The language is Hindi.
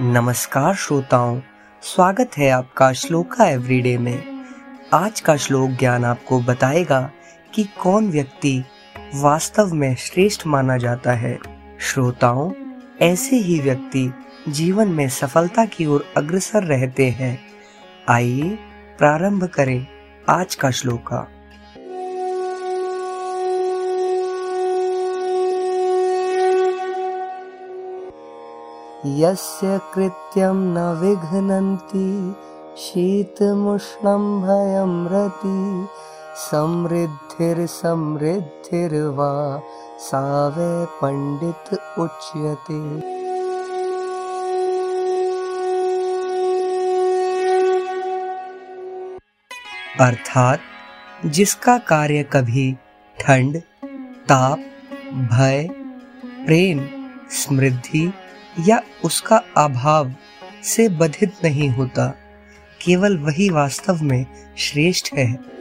नमस्कार श्रोताओं, स्वागत है आपका श्लोका एवरीडे में। आज का श्लोक ज्ञान आपको बताएगा कि कौन व्यक्ति वास्तव में श्रेष्ठ माना जाता है। श्रोताओं, ऐसे ही व्यक्ति जीवन में सफलता की ओर अग्रसर रहते हैं। आइए प्रारंभ करें आज का श्लोका। यस्य कृत्यं न विघ्नन्ति, शीतमुष्णं भयं रति, समृद्धिर्समृद्धिर्वा सा वै पंडित उच्यते। अर्थात जिसका कार्य कभी ठंड, ताप, भय, प्रेम, समृद्धि या उसका अभाव से बधित नहीं होता। केवल वही वास्तव में श्रेष्ठ है।